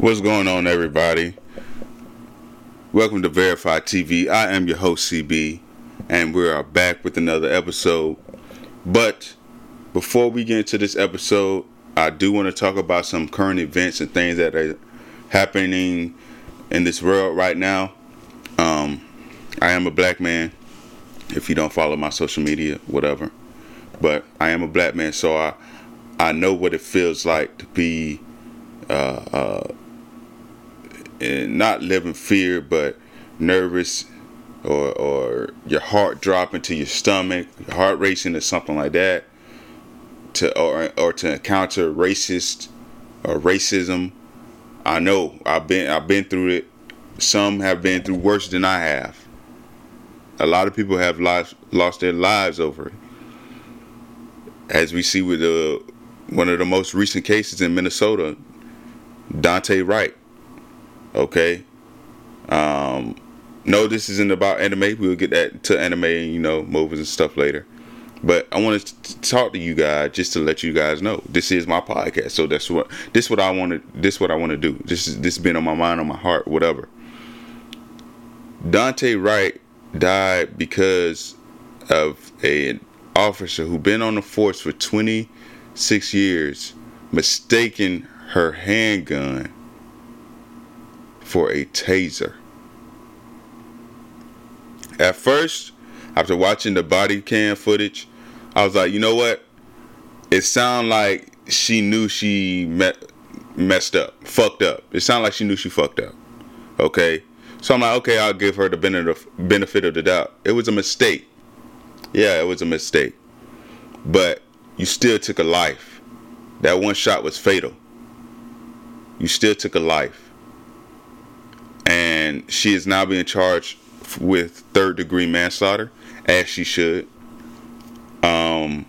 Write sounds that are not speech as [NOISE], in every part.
What's going on, everybody? Welcome to Verify TV. I am your host, CB, and we are back with another episode. But before we get into this episode, I do want to talk about some current events and things that are happening in this world right now. Um, I am a black man. If you don't follow my social media, whatever, but I am a black man, so I I know what it feels like to be uh, uh, and not live in fear, but nervous, or or your heart dropping to your stomach, your heart racing, or something like that. To or or to encounter racist or racism. I know I've been I've been through it. Some have been through worse than I have. A lot of people have lost lost their lives over it. As we see with the one of the most recent cases in Minnesota, Daunte Wright. Okay. Um, no, this isn't about anime. We'll get that to anime, you know, movies and stuff later. But I wanted to talk to you guys just to let you guys know this is my podcast. So that's what this what I want to this what I want to do. This is this been on my mind, on my heart, whatever. Daunte Wright died because of a officer who been on the force for 26 years mistaken her handgun for a taser. At first, after watching the body cam footage, I was like, you know what? It sounded like she knew she met, messed up, fucked up. It sounded like she knew she fucked up. Okay? So I'm like, okay, I'll give her the benefit of the doubt. It was a mistake. Yeah, it was a mistake. But you still took a life. That one shot was fatal. You still took a life and she is now being charged with third degree manslaughter, as she should. Um,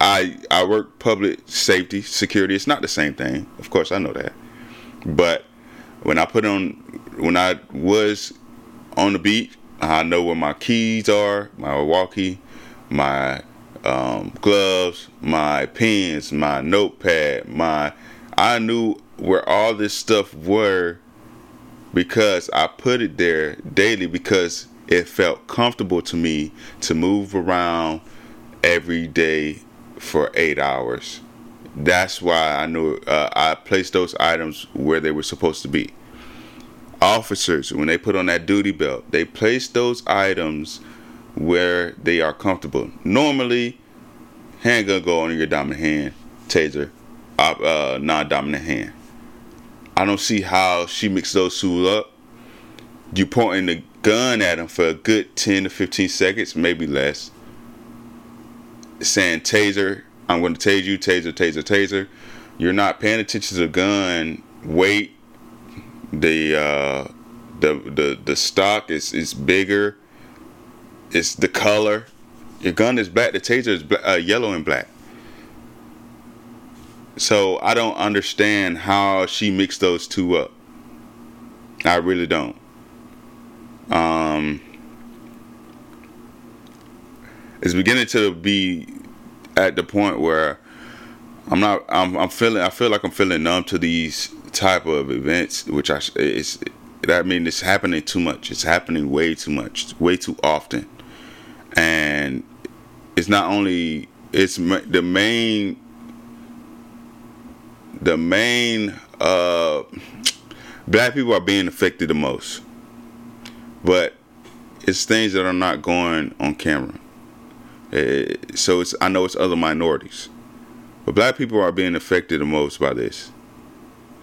I I work public safety security. It's not the same thing, of course. I know that, but when I put on when I was on the beat, I know where my keys are, my walkie, my um, gloves, my pens, my notepad, my I knew where all this stuff were because I put it there daily because it felt comfortable to me to move around every day for eight hours. That's why I knew uh, I placed those items where they were supposed to be. Officers, when they put on that duty belt, they place those items where they are comfortable. Normally, handgun go on your dominant hand, taser, uh, non-dominant hand. I don't see how she mixed those two up. You pointing the gun at him for a good 10 to 15 seconds, maybe less. Saying taser, I'm going to tase you, taser, taser, taser. You're not paying attention to the gun, weight, the uh, the the the stock is is bigger. It's the color. Your gun is black. The taser is black, uh, yellow and black. So I don't understand how she mixed those two up. I really don't. Um, it's beginning to be at the point where I'm not. I'm, I'm feeling. I feel like I'm feeling numb to these type of events, which I it's. That I mean, it's happening too much. It's happening way too much, way too often, and it's not only. It's the main the main uh, black people are being affected the most, but it's things that are not going on camera. Uh, so it's I know it's other minorities, but black people are being affected the most by this.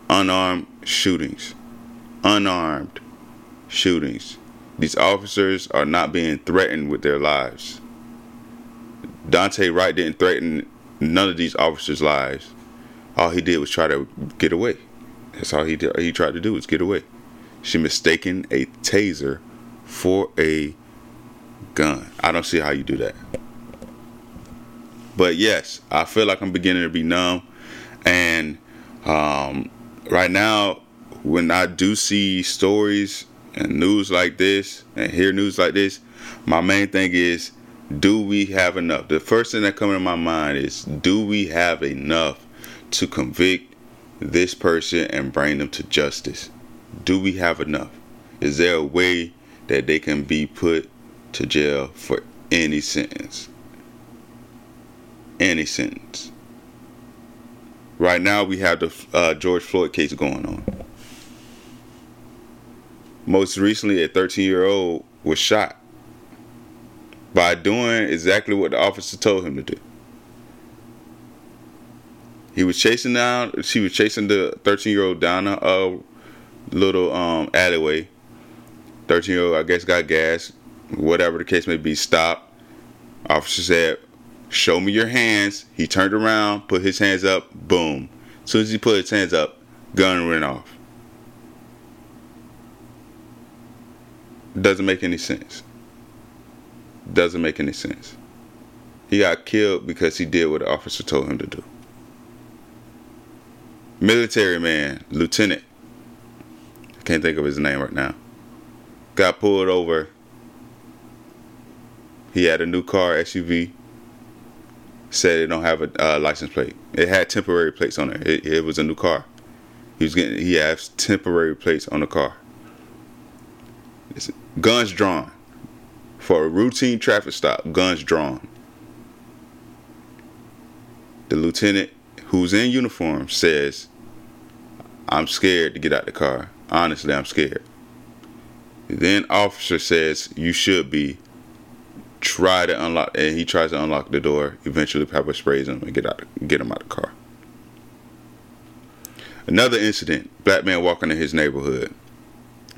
Unarmed shootings, unarmed shootings. These officers are not being threatened with their lives. Daunte Wright didn't threaten none of these officers' lives all he did was try to get away. That's all he did. He tried to do was get away. She mistaken a taser for a gun. I don't see how you do that. But yes, I feel like I'm beginning to be numb, and um, right now, when I do see stories and news like this and hear news like this, my main thing is, do we have enough? The first thing that comes to my mind is, do we have enough to convict this person and bring them to justice? Do we have enough? Is there a way that they can be put to jail for any sentence? Any sentence. Right now, we have the uh, George Floyd case going on. Most recently, a 13 year old was shot by doing exactly what the officer told him to do. He was chasing down. She was chasing the 13 year old down a, a little um, alleyway. 13 year old, I guess, got gas. Whatever the case may be, stopped. Officer said, "Show me your hands." He turned around, put his hands up. Boom. As soon as he put his hands up, gun went off. Doesn't make any sense. Doesn't make any sense. He got killed because he did what the officer told him to do military man, lieutenant. I can't think of his name right now. Got pulled over. He had a new car, SUV. Said it don't have a uh, license plate. It had temporary plates on it. it. It was a new car. He was getting. He has temporary plates on the car. It's guns drawn for a routine traffic stop. Guns drawn. The lieutenant, who's in uniform, says I'm scared to get out the car. Honestly, I'm scared. Then officer says you should be. Try to unlock, and he tries to unlock the door. Eventually, pepper sprays him and get out, get him out of the car. Another incident: black man walking in his neighborhood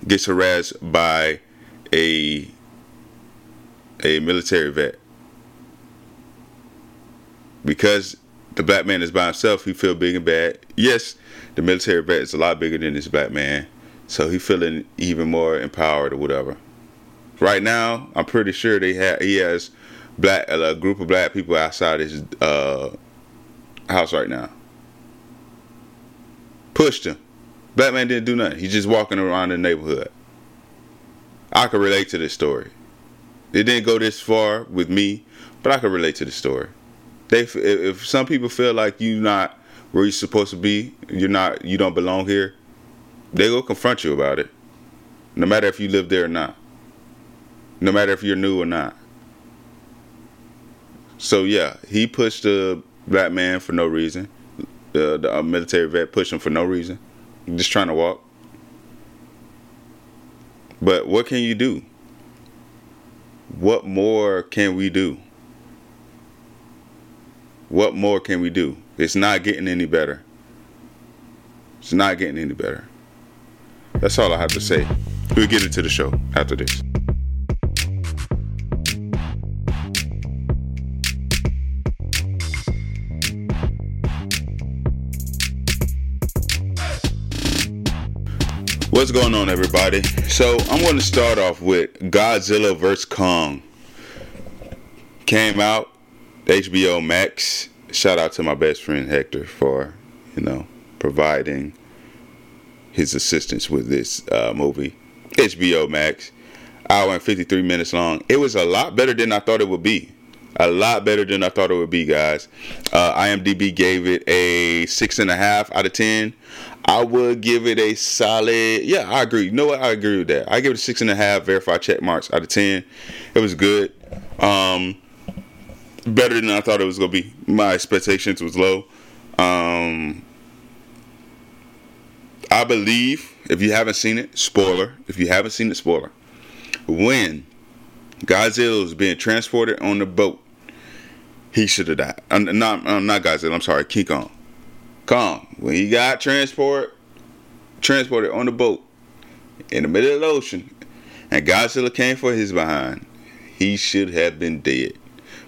gets harassed by a a military vet because the black man is by himself. He feel big and bad. Yes, the military vet is a lot bigger than this black man, so he feeling even more empowered or whatever. Right now, I'm pretty sure they have he has black a group of black people outside his uh, house right now. Pushed him. Black man didn't do nothing. He's just walking around the neighborhood. I can relate to this story. It didn't go this far with me, but I can relate to the story. They if some people feel like you not where you're supposed to be, you're not, you don't belong here, they will confront you about it. No matter if you live there or not. No matter if you're new or not. So yeah, he pushed the black man for no reason. The, the uh, military vet pushed him for no reason. Just trying to walk. But what can you do? What more can we do? What more can we do? It's not getting any better. It's not getting any better. That's all I have to say. We'll get into the show after this. What's going on, everybody? So, I'm going to start off with Godzilla vs. Kong. Came out, HBO Max shout out to my best friend Hector for, you know, providing his assistance with this uh, movie. HBO Max, hour and 53 minutes long. It was a lot better than I thought it would be. A lot better than I thought it would be, guys. Uh, IMDb gave it a six and a half out of ten. I would give it a solid. Yeah, I agree. You know what? I agree with that. I give it a six and a half verified check marks out of ten. It was good. Um, better than I thought it was gonna be. My expectations was low. Um, I believe if you haven't seen it, spoiler. If you haven't seen it, spoiler. When Godzilla was being transported on the boat, he should have died. I'm not I'm not Godzilla. I'm sorry, King Kong. Kong. When he got transport transported on the boat in the middle of the ocean, and Godzilla came for his behind, he should have been dead.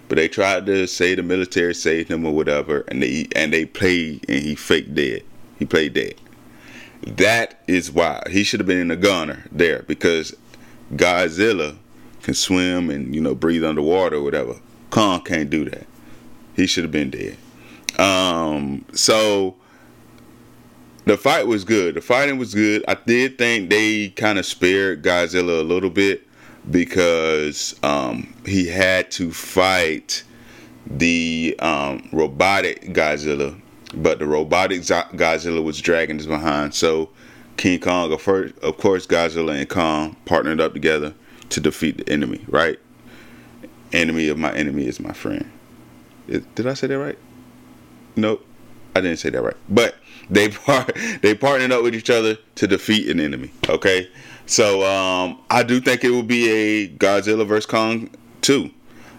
But they tried to say the military saved him or whatever, and they and they played and he faked dead. He played dead. That is why he should have been in the gunner there because Godzilla can swim and you know breathe underwater or whatever. Kong can't do that. He should have been dead. Um, so the fight was good. The fighting was good. I did think they kind of spared Godzilla a little bit because um, he had to fight the um, robotic Godzilla but the robotic Godzilla was dragging us behind. So King Kong, of course, Godzilla and Kong partnered up together to defeat the enemy. Right? Enemy of my enemy is my friend. Did I say that right? Nope, I didn't say that right. But they [LAUGHS] part they partnered up with each other to defeat an enemy. Okay, so um, I do think it will be a Godzilla vs Kong two.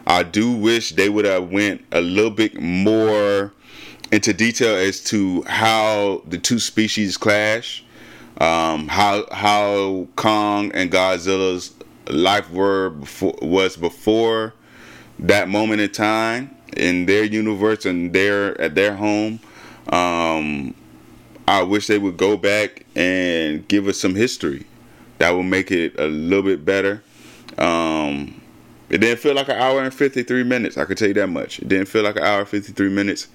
I do wish they would have went a little bit more into detail as to how the two species clash, um, how how Kong and Godzilla's life were before was before that moment in time in their universe and their at their home. Um, I wish they would go back and give us some history. That will make it a little bit better. Um, it didn't feel like an hour and 53 minutes. I can tell you that much. It didn't feel like an hour and 53 minutes.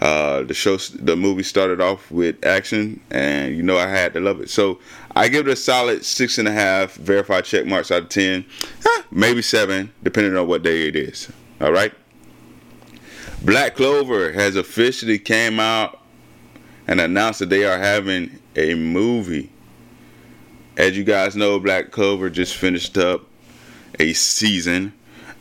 Uh, the show, the movie started off with action, and you know I had to love it. So I give it a solid six and a half verified check marks out of ten, eh, maybe seven, depending on what day it is. All right. Black Clover has officially came out and announced that they are having a movie. As you guys know, Black Clover just finished up a season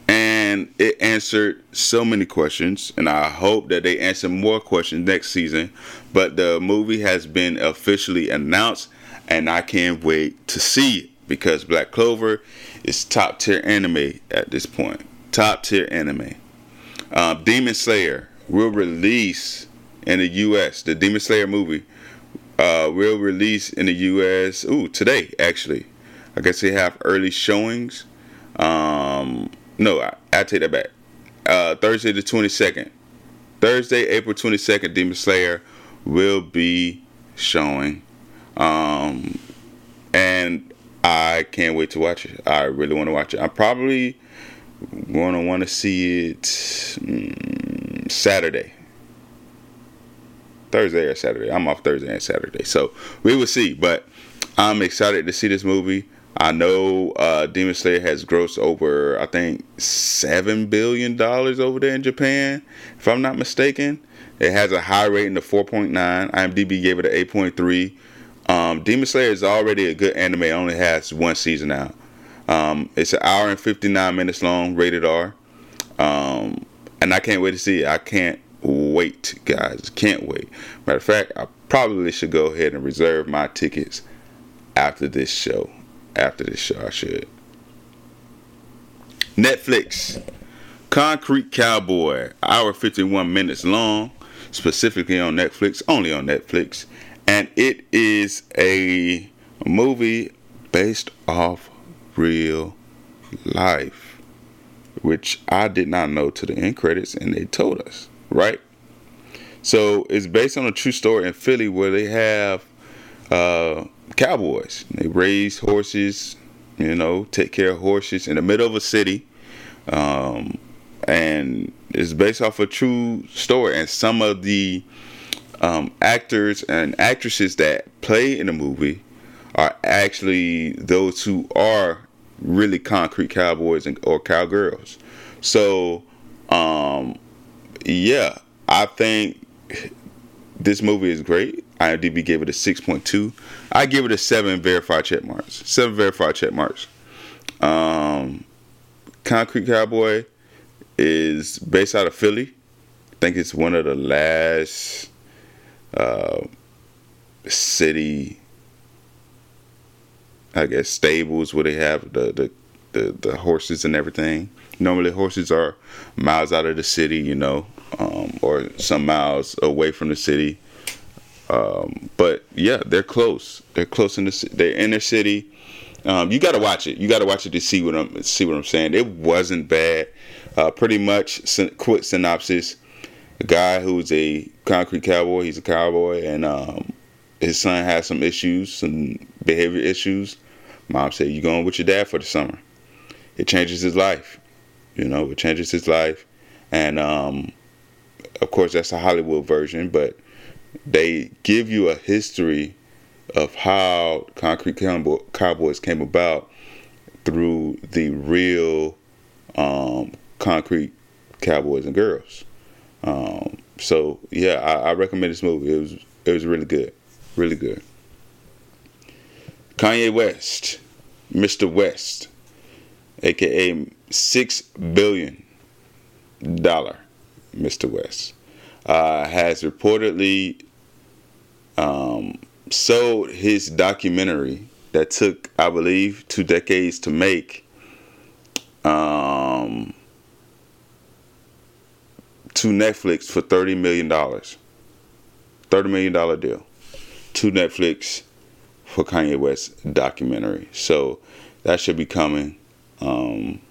and it answered so many questions and I hope that they answer more questions next season. But the movie has been officially announced and I can't wait to see it because Black Clover is top tier anime at this point. Top tier anime. Um, Demon Slayer will release in the U.S. The Demon Slayer movie uh, will release in the U.S. Ooh, today actually. I guess they have early showings. Um, no, I, I take that back. Uh, Thursday the 22nd. Thursday, April 22nd, Demon Slayer will be showing. Um, and I can't wait to watch it. I really want to watch it. I'm probably going to want to see it um, Saturday. Thursday or Saturday. I'm off Thursday and Saturday. So we will see. But I'm excited to see this movie. I know uh, Demon Slayer has grossed over, I think, seven billion dollars over there in Japan, if I'm not mistaken. It has a high rating of 4.9. IMDb gave it an 8.3. Um, Demon Slayer is already a good anime. It only has one season out. Um, it's an hour and 59 minutes long, rated R. Um, and I can't wait to see it. I can't wait, guys. Can't wait. Matter of fact, I probably should go ahead and reserve my tickets after this show. After this show, I should. Netflix. Concrete Cowboy, hour 51 minutes long, specifically on Netflix, only on Netflix. And it is a movie based off real life, which I did not know to the end credits, and they told us, right? So it's based on a true story in Philly where they have uh, cowboys. They raise horses, you know, take care of horses in the middle of a city. Um, and it's based off a true story. And some of the um, actors and actresses that play in the movie are actually those who are really concrete cowboys and, or cowgirls. So, yeah, I think this movie is great. IMDb gave it a 6.2. I give it a 7 verified check marks. 7 verified check marks. Um, Concrete Cowboy is based out of Philly. I think it's one of the last uh, city I guess stables where they have the, the the, the horses and everything. Normally, horses are miles out of the city, you know, um, or some miles away from the city. Um, but yeah, they're close. They're close in the they're in the city. Um, you got to watch it. You got to watch it to see what I'm see what I'm saying. It wasn't bad. Uh, pretty much quick synopsis. A guy who's a concrete cowboy. He's a cowboy, and um, his son has some issues, some behavior issues. Mom said, "You going with your dad for the summer?" It changes his life. You know, it changes his life, and um, of course that's a Hollywood version, but they give you a history of how Concrete Cowboys came about through the real um, Concrete Cowboys and Girls. Um, So yeah, I, I recommend this movie. It was it was really good, really good. Kanye West, Mr. West, aka six billion dollar Mr. West, uh, has reportedly um, sold his documentary that took, I believe, two decades to make. Um, to Netflix for thirty million dollars. Thirty million dollar deal to Netflix for Kanye West documentary. So that should be coming. Um,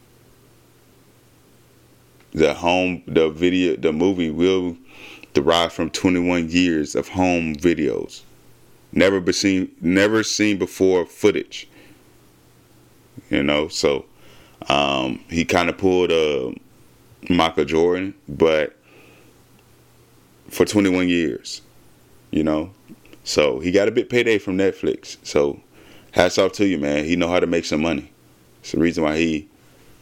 the home, the video, the movie will derive from 21 years of home videos, never been seen, never seen before footage. You know, so um, he kind of pulled a Michael Jordan, but for 21 years, you know. So he got a big payday from Netflix. So hats off to you, man. He know how to make some money. It's the reason why he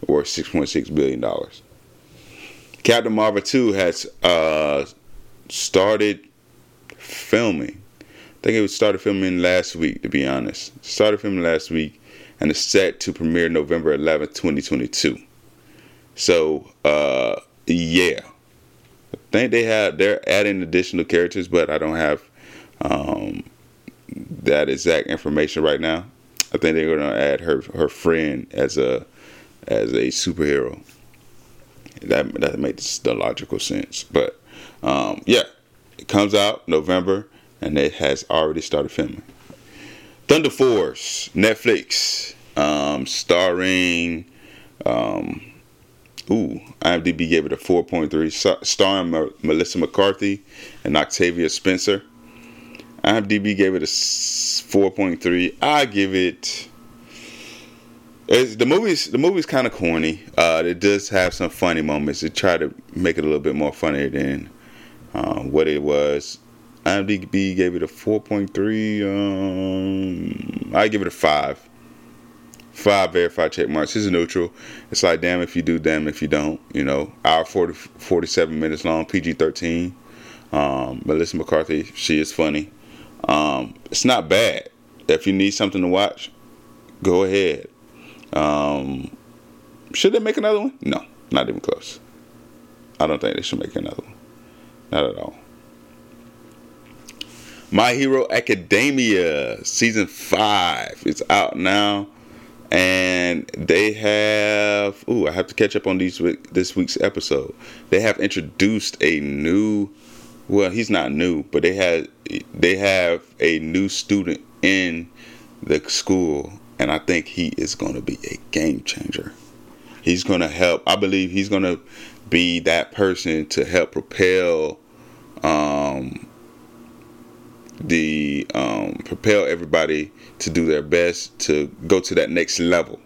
worth 6.6 billion dollars. Captain Marvel 2 has uh, started filming. I think it started filming last week, to be honest. Started filming last week, and it's set to premiere November 11th, 2022. So, uh, yeah, I think they have they're adding additional characters, but I don't have um, that exact information right now. I think they're going to add her her friend as a as a superhero. That that makes the logical sense. But um, yeah, it comes out November, and it has already started filming. Thunder Force, Netflix, um, starring. Um, ooh, IMDb gave it a 4.3, starring Melissa McCarthy and Octavia Spencer. IMDb gave it a 4.3. I give it it's, the movie's the movie's kind of corny. Uh, it does have some funny moments. It tried to make it a little bit more funnier than uh, what it was. IMDb gave it a 4.3. Um, I give it a five. Five verified check marks. It's neutral. It's like damn if you do, damn if you don't. You know, hour 40, 47 minutes long. PG 13. Um, Melissa McCarthy, she is funny. Um, it's not bad. If you need something to watch, go ahead. Um, should they make another one? No, not even close. I don't think they should make another one. Not at all. My Hero Academia season five is out now, and they have. Ooh, I have to catch up on these this week's episode. They have introduced a new. Well, he's not new, but they had they have a new student in the school and I think he is going to be a game changer. He's going to help. I believe he's going to be that person to help propel um, the um, propel everybody to do their best to go to that next level.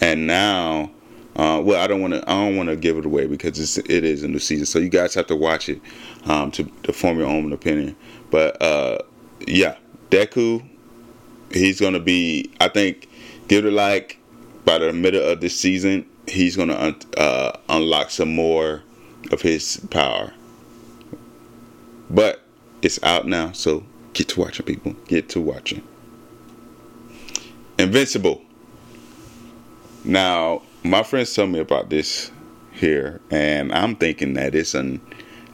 And now, uh, well, I don't want to. I don't want to give it away because it's, it is a new season, so you guys have to watch it um, to, to form your own opinion. But uh, yeah, Deku he's gonna be. I think give it like by the middle of this season, he's gonna un- uh, unlock some more of his power. But it's out now, so get to watching, people. Get to watching. Invincible. Now, my friends tell me about this here, and I'm thinking that it's an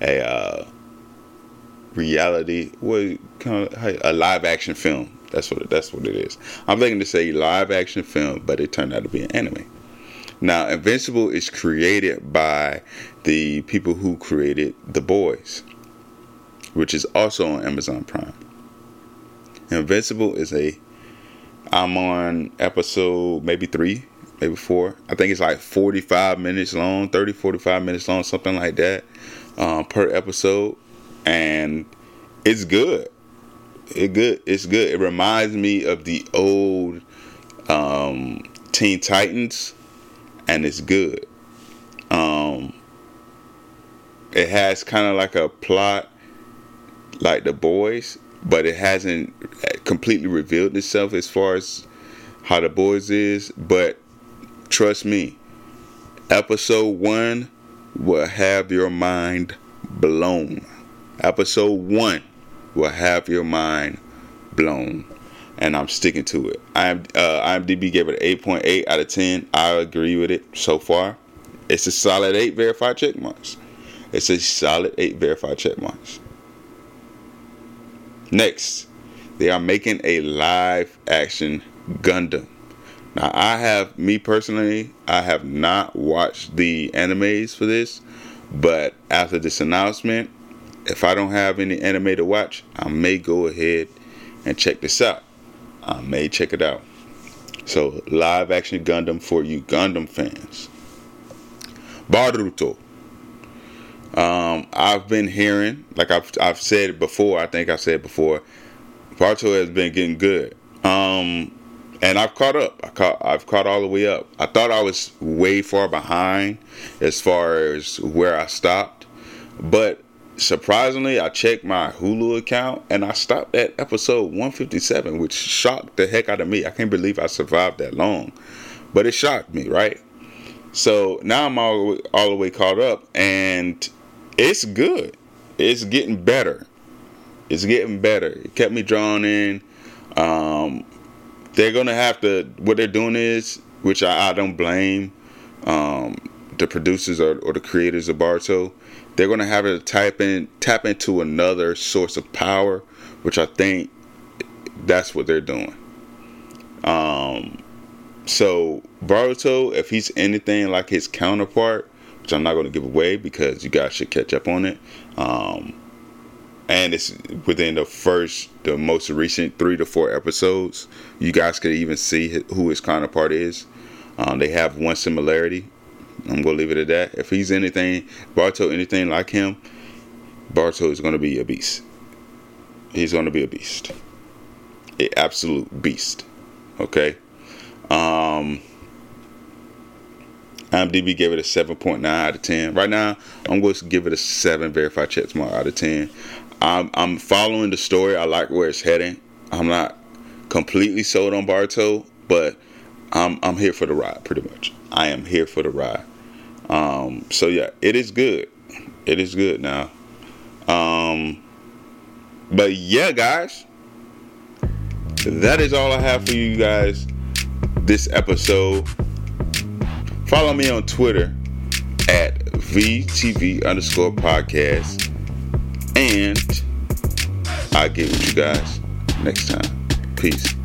a uh, reality, what kind of, a live action film that's what it, that's what it is. I'm thinking to say live action film, but it turned out to be an anime. Now, Invincible is created by the people who created The Boys, which is also on Amazon Prime. Invincible is a I'm on episode maybe 3, maybe 4. I think it's like 45 minutes long, 30 45 minutes long, something like that um, per episode and it's good it good. It's good. It reminds me of the old um, Teen Titans, and it's good. Um, it has kind of like a plot like the boys, but it hasn't completely revealed itself as far as how the boys is. But trust me, episode one will have your mind blown. Episode one will have your mind blown, and I'm sticking to it. I uh, IMDb gave it an 8.8 out of 10. I agree with it so far. It's a solid eight verified check marks. It's a solid eight verified check marks. Next, they are making a live action Gundam. Now, I have, me personally, I have not watched the animes for this, but after this announcement, if I don't have any anime to watch, I may go ahead and check this out. I may check it out. So, live action Gundam for you Gundam fans. Boruto. Um, I've been hearing, like I've I've said before. I think I said before, Boruto has been getting good. Um, and I've caught up. I caught, I've caught all the way up. I thought I was way far behind as far as where I stopped, but surprisingly, I checked my Hulu account and I stopped at episode 157, which shocked the heck out of me. I can't believe I survived that long, but it shocked me, right? So now I'm all all the way caught up, and it's good. It's getting better. It's getting better. It kept me drawn in. Um, they're gonna have to. What they're doing is, which I, I don't blame um, the producers or, or, the creators of Boruto. They're gonna have to tap in, tap into another source of power, which I think that's what they're doing. Um, so Boruto, if he's anything like his counterpart, which I'm not going to give away because you guys should catch up on it. Um, and it's within the first, the most recent three to four episodes. You guys could even see who his counterpart is. Um, they have one similarity. I'm gonna leave it at that. If he's anything, Boruto, anything like him, Boruto is gonna be a beast. He's gonna be a beast, a absolute beast. Okay. Um, IMDb gave it a 7.9 out of 10. Right now, I'm going to give it a 7 verified checks mark out of 10. I'm, I'm following the story. I like where it's heading. I'm not completely sold on Boruto, but I'm, I'm here for the ride, pretty much. I am here for the ride. Um, so, yeah, it is good. It is good now. Um, but, yeah, guys, that is all I have for you guys this episode. Follow me on Twitter at VTV underscore podcast. And I'll get with you guys next time. Peace.